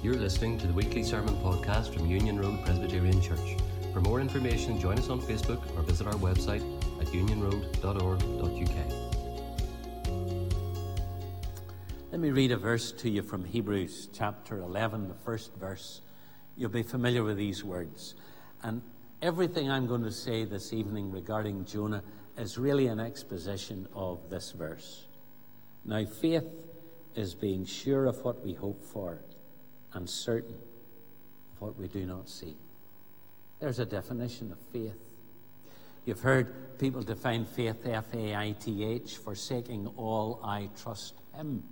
You're listening to the weekly sermon podcast from Union Road Presbyterian Church. For more information, join us on Facebook or visit our website at unionroad.org.uk. Let me read a verse to you from Hebrews chapter 11, the first verse. You'll be familiar with these words. And everything I'm going to say this evening regarding Jonah is really an exposition of this verse. Now, faith is being sure of what we hope for and certain of what we do not see. There's a definition of faith. You've heard people define faith F A I T H, forsaking all, I trust Him.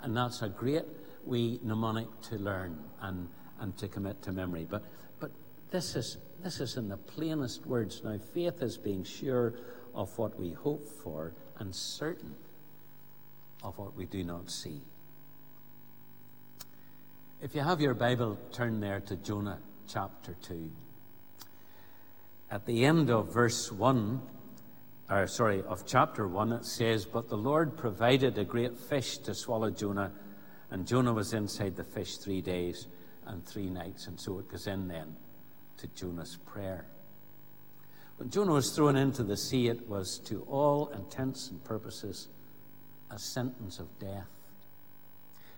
And that's a great wee mnemonic to learn and, and to commit to memory. But, but this, is, this is in the plainest words. Now, faith is being sure of what we hope for and certain of what we do not see. If you have your Bible, turn there to Jonah chapter 2. At the end of verse 1, or sorry, of chapter 1, it says, But the Lord provided a great fish to swallow Jonah, and Jonah was inside the fish three days and three nights. And so it goes in then to Jonah's prayer. When Jonah was thrown into the sea, it was to all intents and purposes a sentence of death.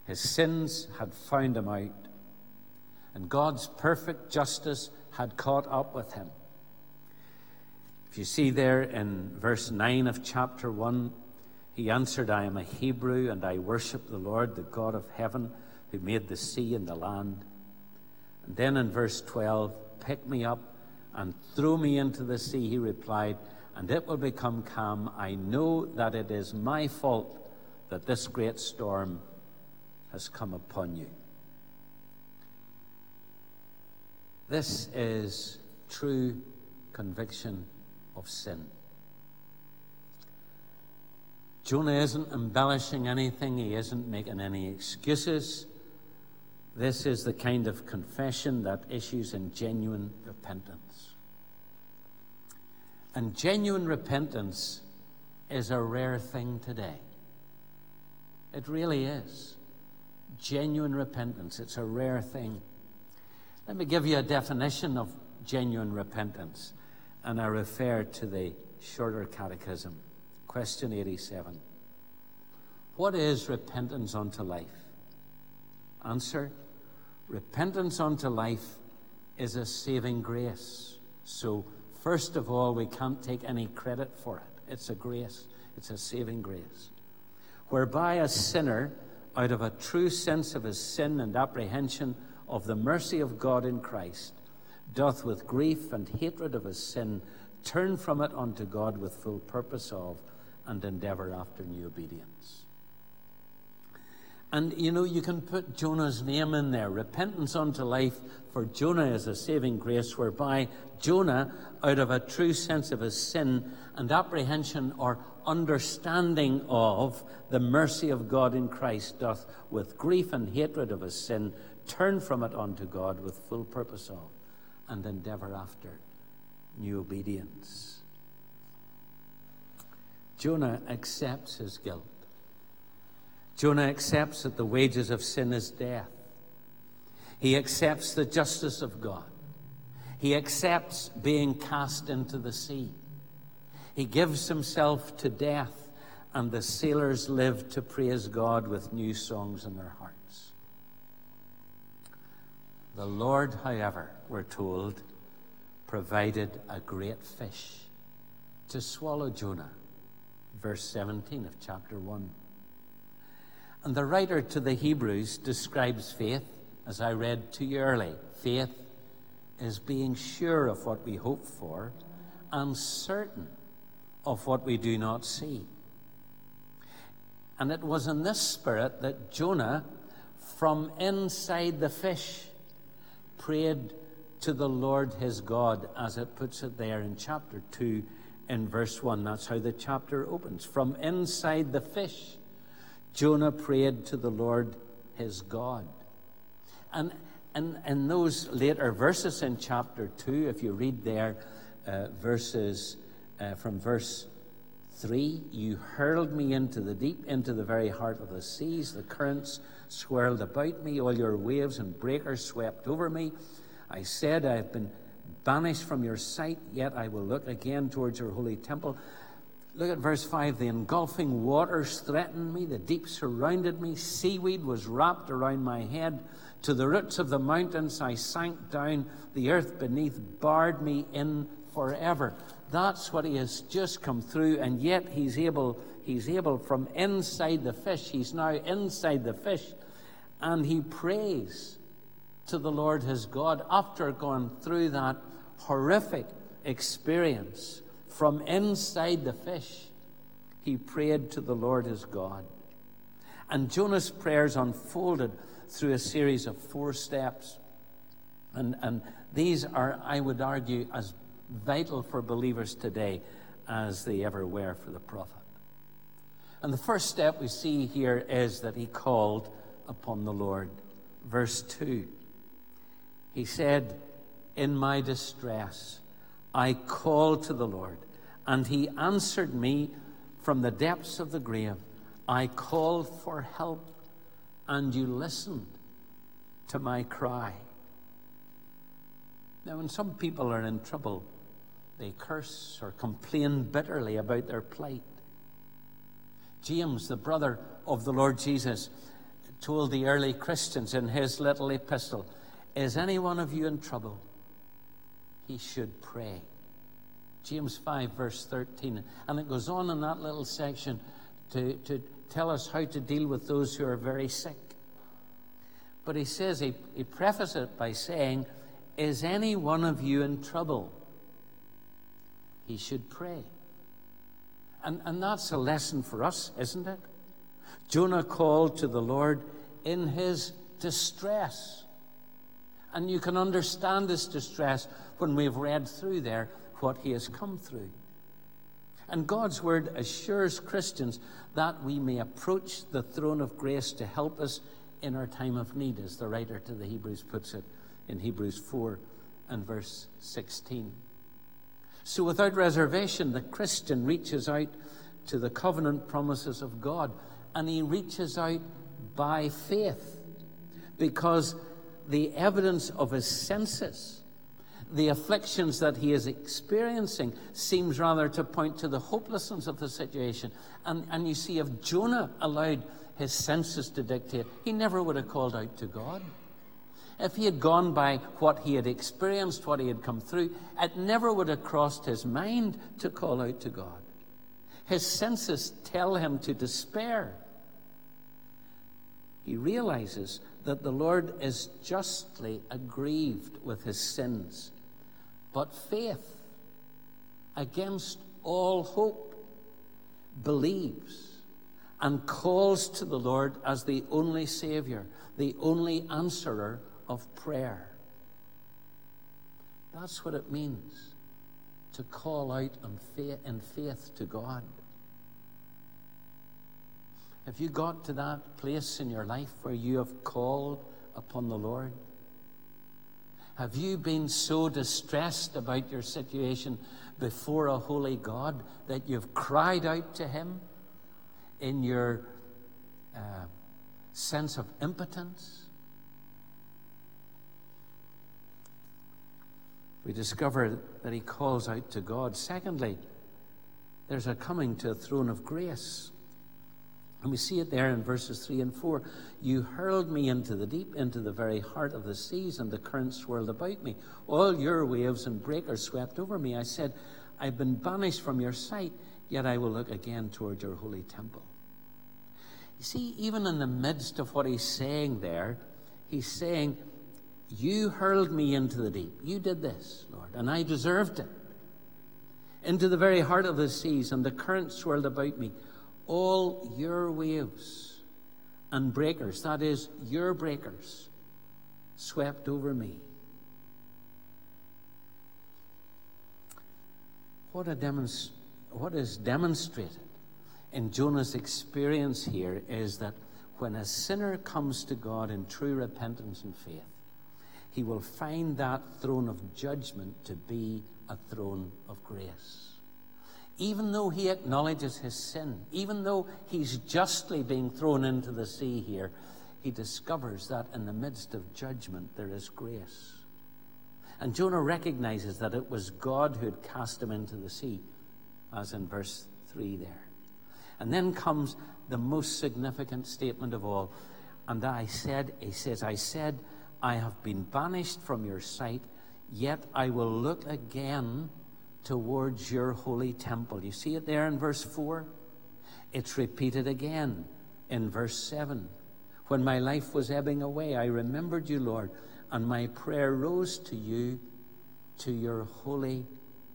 His sins had found him out, and God's perfect justice had caught up with him. If you see there in verse 9 of chapter 1, he answered, I am a Hebrew, and I worship the Lord, the God of heaven, who made the sea and the land. And then in verse 12, pick me up and throw me into the sea, he replied, and it will become calm. I know that it is my fault that this great storm has come upon you. This is true conviction of sin. Jonah isn't embellishing anything, he isn't making any excuses. This is the kind of confession that issues in genuine repentance. And genuine repentance is a rare thing today. It really is. Genuine repentance, it's a rare thing. Let me give you a definition of genuine repentance, and I refer to the shorter catechism. Question 87 What is repentance unto life? Answer Repentance unto life is a saving grace. So, first of all, we can't take any credit for it. It's a grace, it's a saving grace. Whereby a sinner, out of a true sense of his sin and apprehension of the mercy of God in Christ, doth with grief and hatred of his sin turn from it unto God with full purpose of and endeavor after new obedience. And you know, you can put Jonah's name in there. Repentance unto life for Jonah is a saving grace, whereby Jonah, out of a true sense of his sin and apprehension or understanding of the mercy of God in Christ, doth with grief and hatred of his sin turn from it unto God with full purpose of and endeavor after new obedience. Jonah accepts his guilt. Jonah accepts that the wages of sin is death. He accepts the justice of God. He accepts being cast into the sea. He gives himself to death, and the sailors live to praise God with new songs in their hearts. The Lord, however, we're told, provided a great fish to swallow Jonah. Verse 17 of chapter 1. And the writer to the Hebrews describes faith, as I read to you early. Faith is being sure of what we hope for and certain of what we do not see. And it was in this spirit that Jonah, from inside the fish, prayed to the Lord his God, as it puts it there in chapter 2 in verse 1. That's how the chapter opens. From inside the fish, Jonah prayed to the Lord his God. And in, in those later verses in chapter 2, if you read there, uh, verses uh, from verse 3. You hurled me into the deep, into the very heart of the seas. The currents swirled about me. All your waves and breakers swept over me. I said, I have been banished from your sight, yet I will look again towards your holy temple. Look at verse 5. The engulfing waters threatened me, the deep surrounded me, seaweed was wrapped around my head. To the roots of the mountains I sank down, the earth beneath barred me in forever. That's what he has just come through, and yet he's able, he's able from inside the fish, he's now inside the fish, and he prays to the Lord his God after going through that horrific experience from inside the fish. He prayed to the Lord his God. And Jonah's prayers unfolded through a series of four steps. And, and these are, I would argue, as vital for believers today as they ever were for the prophet. And the first step we see here is that he called upon the Lord. Verse 2 He said, In my distress, I called to the Lord, and he answered me from the depths of the grave. I called for help, and you listened to my cry. Now, when some people are in trouble, they curse or complain bitterly about their plight. James, the brother of the Lord Jesus, told the early Christians in his little epistle Is any one of you in trouble? He should pray. James 5, verse 13. And it goes on in that little section to, to tell us how to deal with those who are very sick. But he says, he, he prefaces it by saying, Is any one of you in trouble? he should pray. And, and that's a lesson for us, isn't it? Jonah called to the Lord in his distress. And you can understand this distress when we've read through there what he has come through. And God's word assures Christians that we may approach the throne of grace to help us in our time of need, as the writer to the Hebrews puts it in Hebrews 4 and verse 16. So, without reservation, the Christian reaches out to the covenant promises of God, and he reaches out by faith because the evidence of his senses, the afflictions that he is experiencing, seems rather to point to the hopelessness of the situation. And, and you see, if Jonah allowed his senses to dictate, he never would have called out to God. If he had gone by what he had experienced, what he had come through, it never would have crossed his mind to call out to God. His senses tell him to despair. He realizes that the Lord is justly aggrieved with his sins. But faith, against all hope, believes and calls to the Lord as the only Savior, the only answerer of prayer. That's what it means to call out in faith to God. Have you got to that place in your life where you have called upon the Lord? Have you been so distressed about your situation before a holy God that you've cried out to Him in your uh, sense of impotence? we discover that he calls out to God. Secondly, there's a coming to a throne of grace. And we see it there in verses 3 and 4. You hurled me into the deep, into the very heart of the seas, and the currents swirled about me. All your waves and breakers swept over me. I said, I've been banished from your sight, yet I will look again toward your holy temple. You see, even in the midst of what he's saying there, he's saying, you hurled me into the deep. You did this, Lord, and I deserved it. Into the very heart of the seas, and the currents swirled about me. All your waves and breakers, that is, your breakers, swept over me. What, demonst- what is demonstrated in Jonah's experience here is that when a sinner comes to God in true repentance and faith, he will find that throne of judgment to be a throne of grace. Even though he acknowledges his sin, even though he's justly being thrown into the sea here, he discovers that in the midst of judgment there is grace. And Jonah recognizes that it was God who had cast him into the sea, as in verse 3 there. And then comes the most significant statement of all. And I said, he says, I said, I have been banished from your sight, yet I will look again towards your holy temple. You see it there in verse 4? It's repeated again in verse 7. When my life was ebbing away, I remembered you, Lord, and my prayer rose to you, to your holy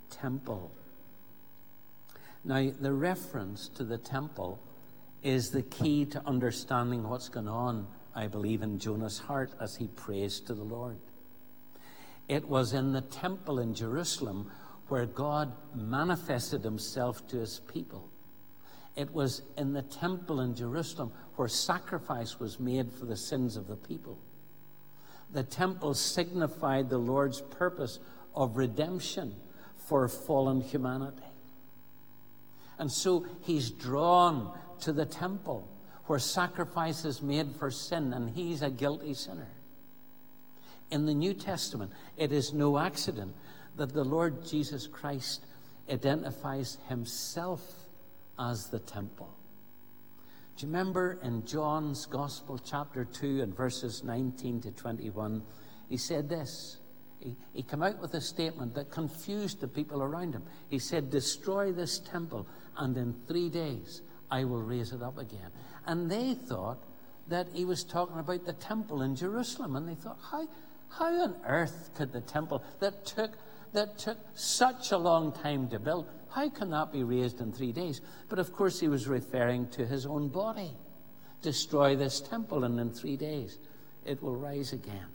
temple. Now, the reference to the temple is the key to understanding what's going on, I believe, in Jonah's heart as he prays to the Lord. It was in the temple in Jerusalem where God manifested himself to his people. It was in the temple in Jerusalem where sacrifice was made for the sins of the people. The temple signified the Lord's purpose of redemption for fallen humanity. And so he's drawn to the temple where sacrifice is made for sin, and he's a guilty sinner. In the New Testament, it is no accident that the Lord Jesus Christ identifies himself as the temple. Do you remember in John's Gospel, chapter 2, and verses 19 to 21, he said this. He, he came out with a statement that confused the people around him. He said, Destroy this temple, and in three days I will raise it up again. And they thought that he was talking about the temple in Jerusalem. And they thought, how, how on earth could the temple that took, that took such a long time to build, how can that be raised in three days? But of course, he was referring to his own body. Destroy this temple, and in three days it will rise again.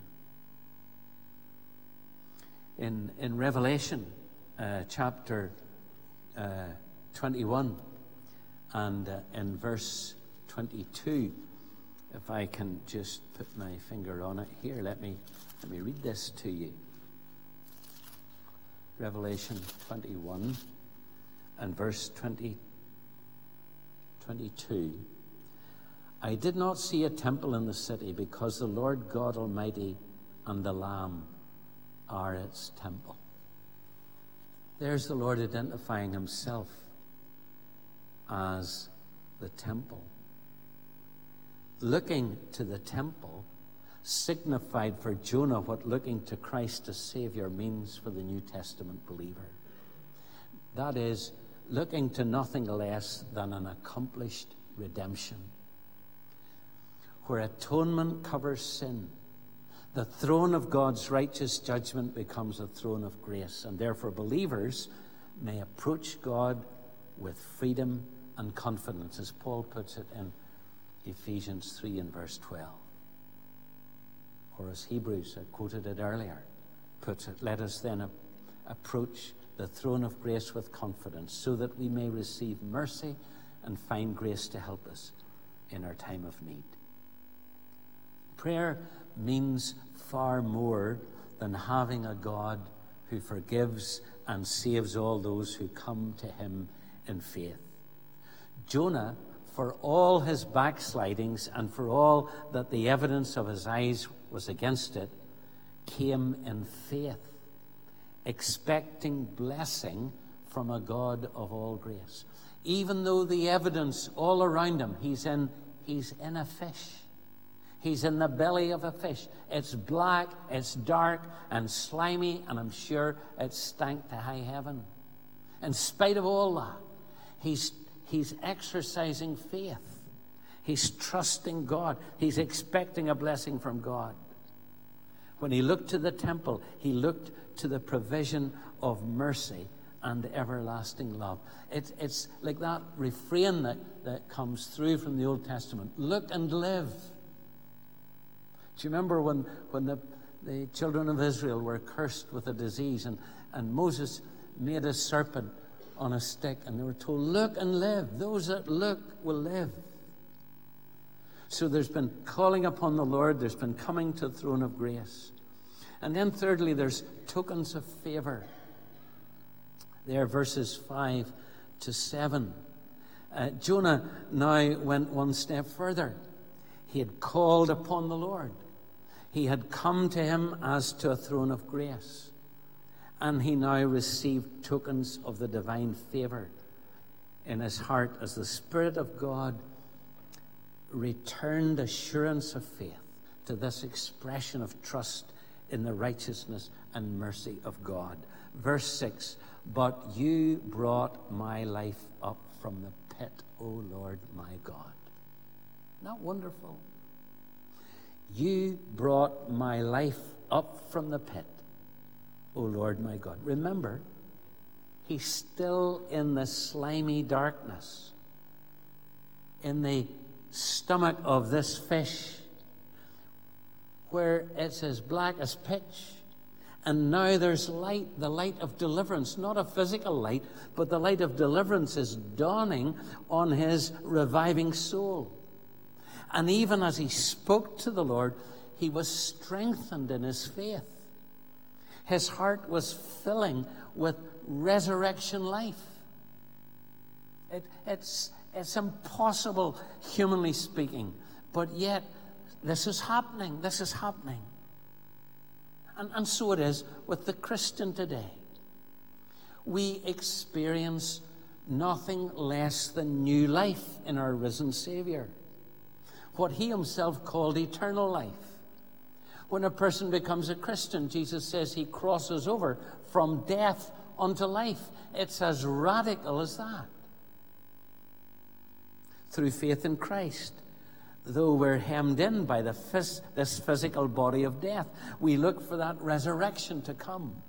In, in Revelation uh, chapter uh, 21, and uh, in verse 22, if I can just put my finger on it here, let me, let me read this to you. Revelation 21 and verse 20, 22. I did not see a temple in the city because the Lord God Almighty and the Lamb are its temple. There's the Lord identifying himself as the temple. Looking to the temple signified for Jonah what looking to Christ as Savior means for the New Testament believer. That is, looking to nothing less than an accomplished redemption. Where atonement covers sin, the throne of God's righteous judgment becomes a throne of grace, and therefore believers may approach God with freedom and confidence, as Paul puts it in Ephesians 3 and verse 12. Or as Hebrews, quoted it earlier, puts it, let us then approach the throne of grace with confidence so that we may receive mercy and find grace to help us in our time of need. Prayer means far more than having a God who forgives and saves all those who come to him in faith. Jonah, for all his backslidings and for all that the evidence of his eyes was against it, came in faith, expecting blessing from a God of all grace. Even though the evidence all around him, he's in, he's in a fish. He's in the belly of a fish. It's black, it's dark and slimy, and I'm sure it stank to high heaven. In spite of all that, he's he's exercising faith. He's trusting God. He's expecting a blessing from God. When he looked to the temple, he looked to the provision of mercy and everlasting love. It's, it's like that refrain that, that comes through from the Old Testament look and live. Do you remember when, when the, the children of Israel were cursed with a disease and, and Moses made a serpent on a stick, and they were told, Look and live. Those that look will live. So there's been calling upon the Lord, there's been coming to the throne of grace. And then, thirdly, there's tokens of favor. There, verses 5 to 7. Uh, Jonah now went one step further. He had called upon the Lord. He had come to him as to a throne of grace. And he now received tokens of the divine favor in his heart as the Spirit of God returned assurance of faith to this expression of trust in the righteousness and mercy of God. Verse 6 But you brought my life up from the pit, O Lord my God. Not wonderful? You brought my life up from the pit, O Lord my God. Remember, he's still in the slimy darkness, in the stomach of this fish, where it's as black as pitch. And now there's light, the light of deliverance, not a physical light, but the light of deliverance is dawning on his reviving soul. And even as he spoke to the Lord, he was strengthened in his faith. His heart was filling with resurrection life. It, it's, it's impossible, humanly speaking, but yet this is happening. This is happening. And, and so it is with the Christian today. We experience nothing less than new life in our risen Savior what he himself called eternal life. When a person becomes a Christian, Jesus says he crosses over from death unto life. It's as radical as that. Through faith in Christ, though we're hemmed in by phys- this physical body of death, we look for that resurrection to come.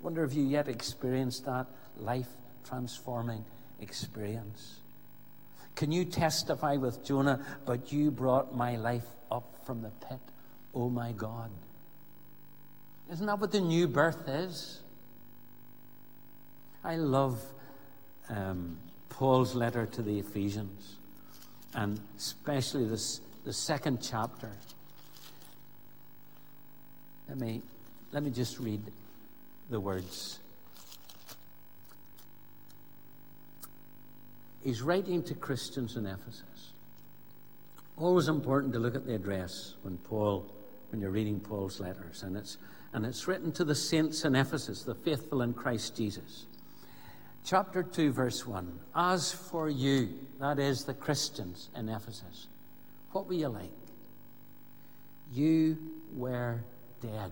Wonder if you yet experienced that life transforming experience. Can you testify with Jonah, but you brought my life up from the pit, oh my God? Isn't that what the new birth is? I love um, Paul's letter to the Ephesians, and especially this, the second chapter. Let me, let me just read the words. He's writing to Christians in Ephesus. Always important to look at the address when Paul, when you're reading Paul's letters, and it's and it's written to the saints in Ephesus, the faithful in Christ Jesus. Chapter 2, verse 1. As for you, that is the Christians in Ephesus, what were you like? You were dead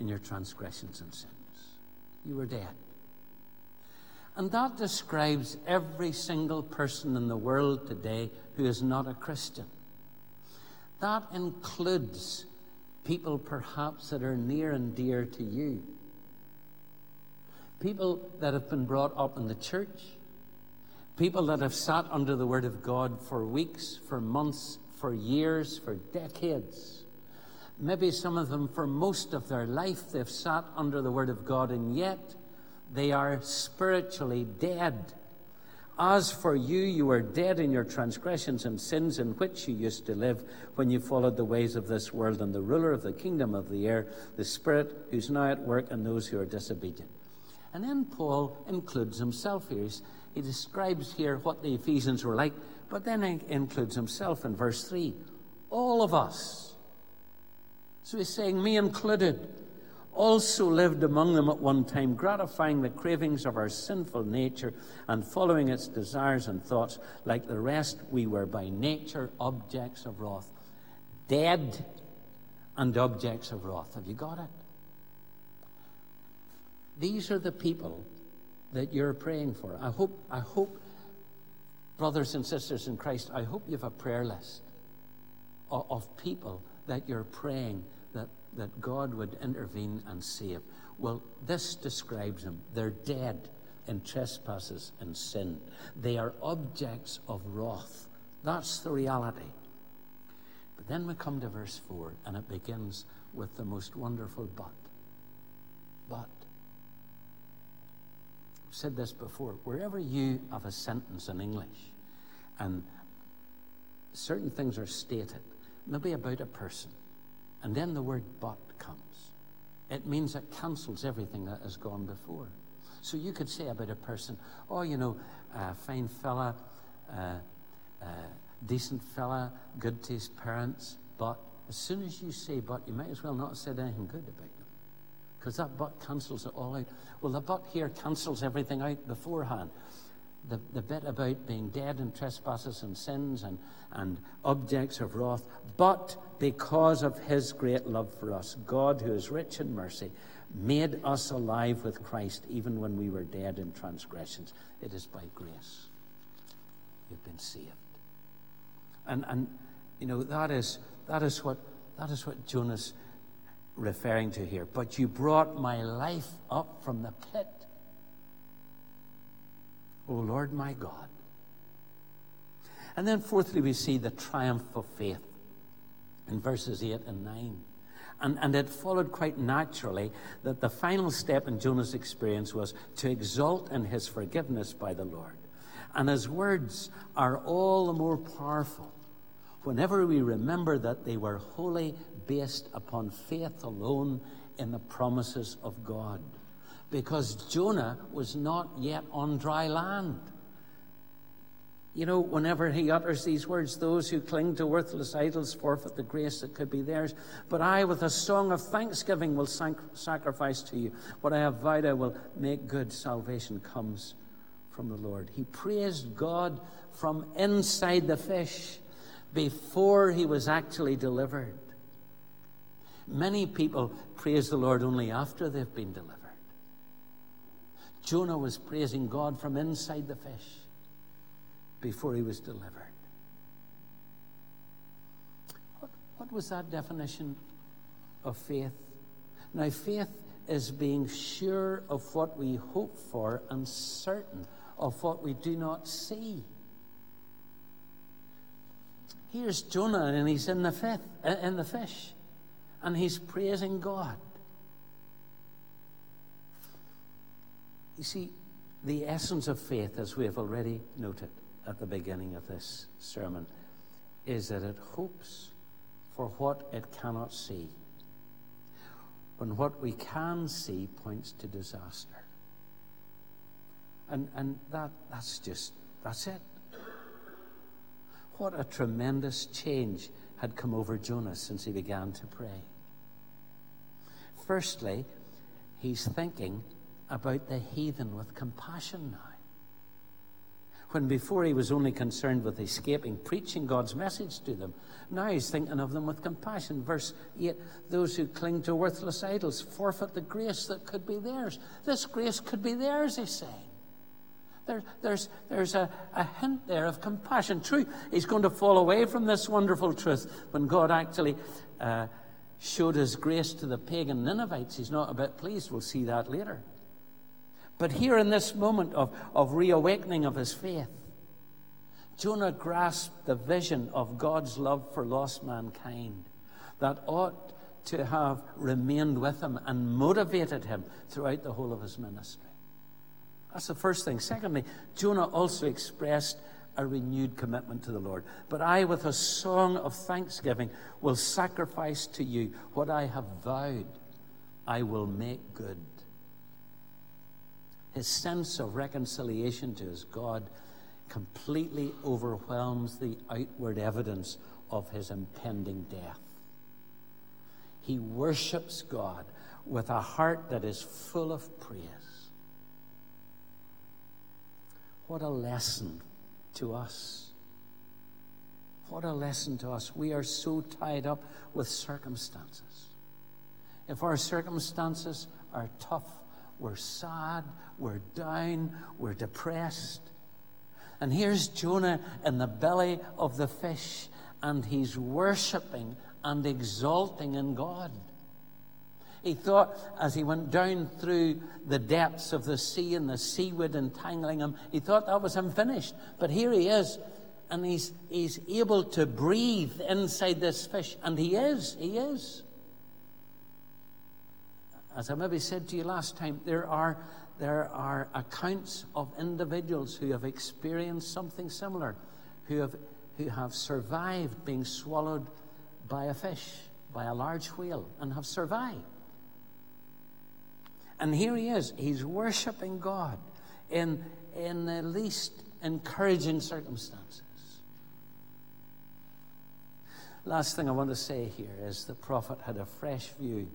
in your transgressions and sins. You were dead. And that describes every single person in the world today who is not a Christian. That includes people perhaps that are near and dear to you. People that have been brought up in the church. People that have sat under the Word of God for weeks, for months, for years, for decades. Maybe some of them for most of their life they've sat under the Word of God, and yet they are spiritually dead. As for you, you were dead in your transgressions and sins in which you used to live when you followed the ways of this world and the ruler of the kingdom of the air, the Spirit who's now at work in those who are disobedient. And then Paul includes himself here. He describes here what the Ephesians were like, but then he includes himself in verse 3. All of us. So he's saying, me included also lived among them at one time, gratifying the cravings of our sinful nature and following its desires and thoughts. Like the rest, we were by nature objects of wrath. Dead and objects of wrath. Have you got it? These are the people that you're praying for. I hope, I hope, brothers and sisters in Christ, I hope you have a prayer list of, of people that you're praying that that God would intervene and save. Well, this describes them. They're dead in trespasses and sin. They are objects of wrath. That's the reality. But then we come to verse 4, and it begins with the most wonderful but. But. Said this before. Wherever you have a sentence in English, and certain things are stated, maybe about a person, and then the word but comes. It means it cancels everything that has gone before. So you could say about a person, oh, you know, uh, fine fella, uh, decent fella, good to his parents, but as soon as you say but, you might as well not have said anything good about them. Because that but cancels it all out. Well, the but here cancels everything out beforehand. The, the bit about being dead in trespasses and sins and, and objects of wrath, but because of his great love for us, God, who is rich in mercy, made us alive with Christ even when we were dead in transgressions. It is by grace you've been saved. And, and you know, that is, that is what, that is what Jonah's referring to here. But you brought my life up from the pit. O Lord my God. And then, fourthly, we see the triumph of faith in verses 8 and 9. And, and it followed quite naturally that the final step in Jonah's experience was to exult in his forgiveness by the Lord. And his words are all the more powerful whenever we remember that they were wholly based upon faith alone in the promises of God. Because Jonah was not yet on dry land. You know, whenever he utters these words, those who cling to worthless idols forfeit the grace that could be theirs. But I, with a song of thanksgiving, will sac- sacrifice to you. What I have vowed, I will make good. Salvation comes from the Lord. He praised God from inside the fish before he was actually delivered. Many people praise the Lord only after they've been delivered. Jonah was praising God from inside the fish before he was delivered. What, what was that definition of faith? Now, faith is being sure of what we hope for and certain of what we do not see. Here's Jonah, and he's in the, fifth, in the fish, and he's praising God. You see, the essence of faith, as we have already noted at the beginning of this sermon, is that it hopes for what it cannot see, when what we can see points to disaster. And, and that, that's just, that's it. What a tremendous change had come over Jonah since he began to pray. Firstly, he's thinking about the heathen with compassion now. When before he was only concerned with escaping preaching God's message to them, now he's thinking of them with compassion. Verse 8 Those who cling to worthless idols forfeit the grace that could be theirs. This grace could be theirs, he's saying. There, there's there's a, a hint there of compassion. True, he's going to fall away from this wonderful truth when God actually uh, showed his grace to the pagan Ninevites. He's not a bit pleased. We'll see that later. But here in this moment of, of reawakening of his faith, Jonah grasped the vision of God's love for lost mankind that ought to have remained with him and motivated him throughout the whole of his ministry. That's the first thing. Secondly, Jonah also expressed a renewed commitment to the Lord. But I, with a song of thanksgiving, will sacrifice to you what I have vowed. I will make good. His sense of reconciliation to his God completely overwhelms the outward evidence of his impending death. He worships God with a heart that is full of praise. What a lesson to us. What a lesson to us. We are so tied up with circumstances. If our circumstances are tough, we're sad, we're down, we're depressed. And here's Jonah in the belly of the fish, and he's worshiping and exalting in God. He thought as he went down through the depths of the sea and the seaweed entangling him, he thought that was him finished. But here he is, and he's, he's able to breathe inside this fish. And he is, he is. As I maybe said to you last time, there are, there are accounts of individuals who have experienced something similar, who have, who have survived being swallowed by a fish, by a large whale, and have survived. And here he is. He's worshiping God in, in the least encouraging circumstances. Last thing I want to say here is the prophet had a fresh view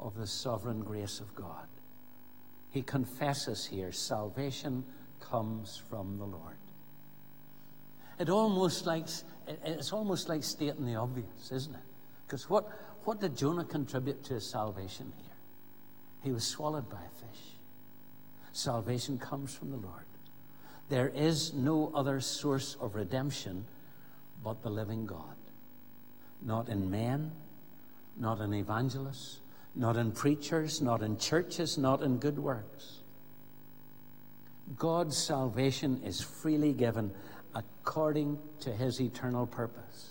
of the sovereign grace of God. He confesses here salvation comes from the Lord. It almost like, it's almost like stating the obvious, isn't it? Because what, what did Jonah contribute to his salvation here? He was swallowed by a fish. Salvation comes from the Lord. There is no other source of redemption but the living God. Not in men, not in evangelists, not in preachers, not in churches, not in good works. God's salvation is freely given according to his eternal purpose.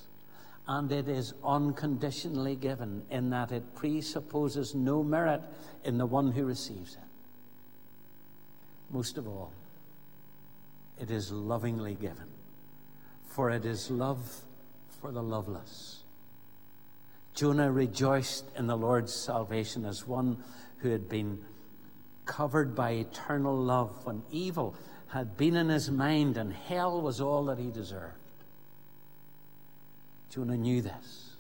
And it is unconditionally given in that it presupposes no merit in the one who receives it. Most of all, it is lovingly given, for it is love for the loveless. Jonah rejoiced in the Lord's salvation as one who had been covered by eternal love when evil had been in his mind and hell was all that he deserved. Jonah knew this,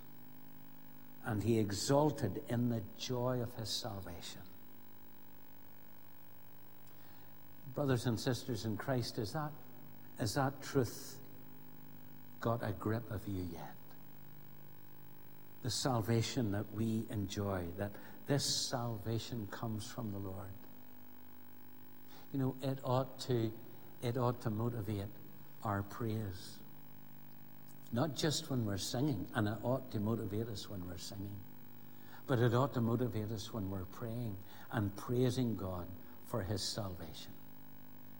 and he exulted in the joy of his salvation. Brothers and sisters in Christ, is that, is that truth got a grip of you yet? The salvation that we enjoy, that this salvation comes from the Lord you know, it ought to, it ought to motivate our praise. Not just when we're singing, and it ought to motivate us when we're singing, but it ought to motivate us when we're praying and praising God for His salvation.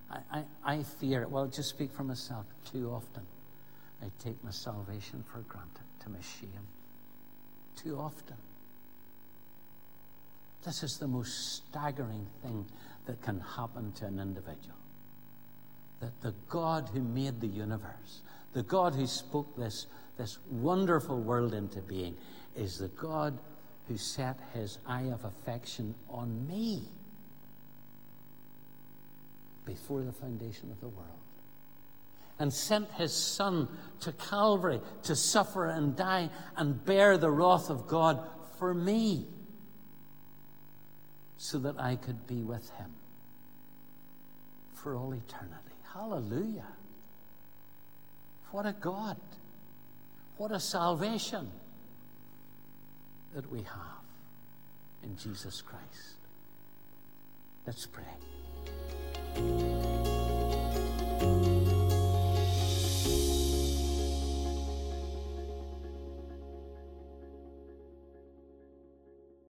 I, I, I fear, well, just speak for myself, too often I take my salvation for granted to my shame. Too often. This is the most staggering thing that can happen to an individual. That the God who made the universe, the God who spoke this, this wonderful world into being, is the God who set his eye of affection on me before the foundation of the world and sent his son to Calvary to suffer and die and bear the wrath of God for me so that I could be with him for all eternity. Hallelujah. What a God. What a salvation that we have in Jesus Christ. Let's pray.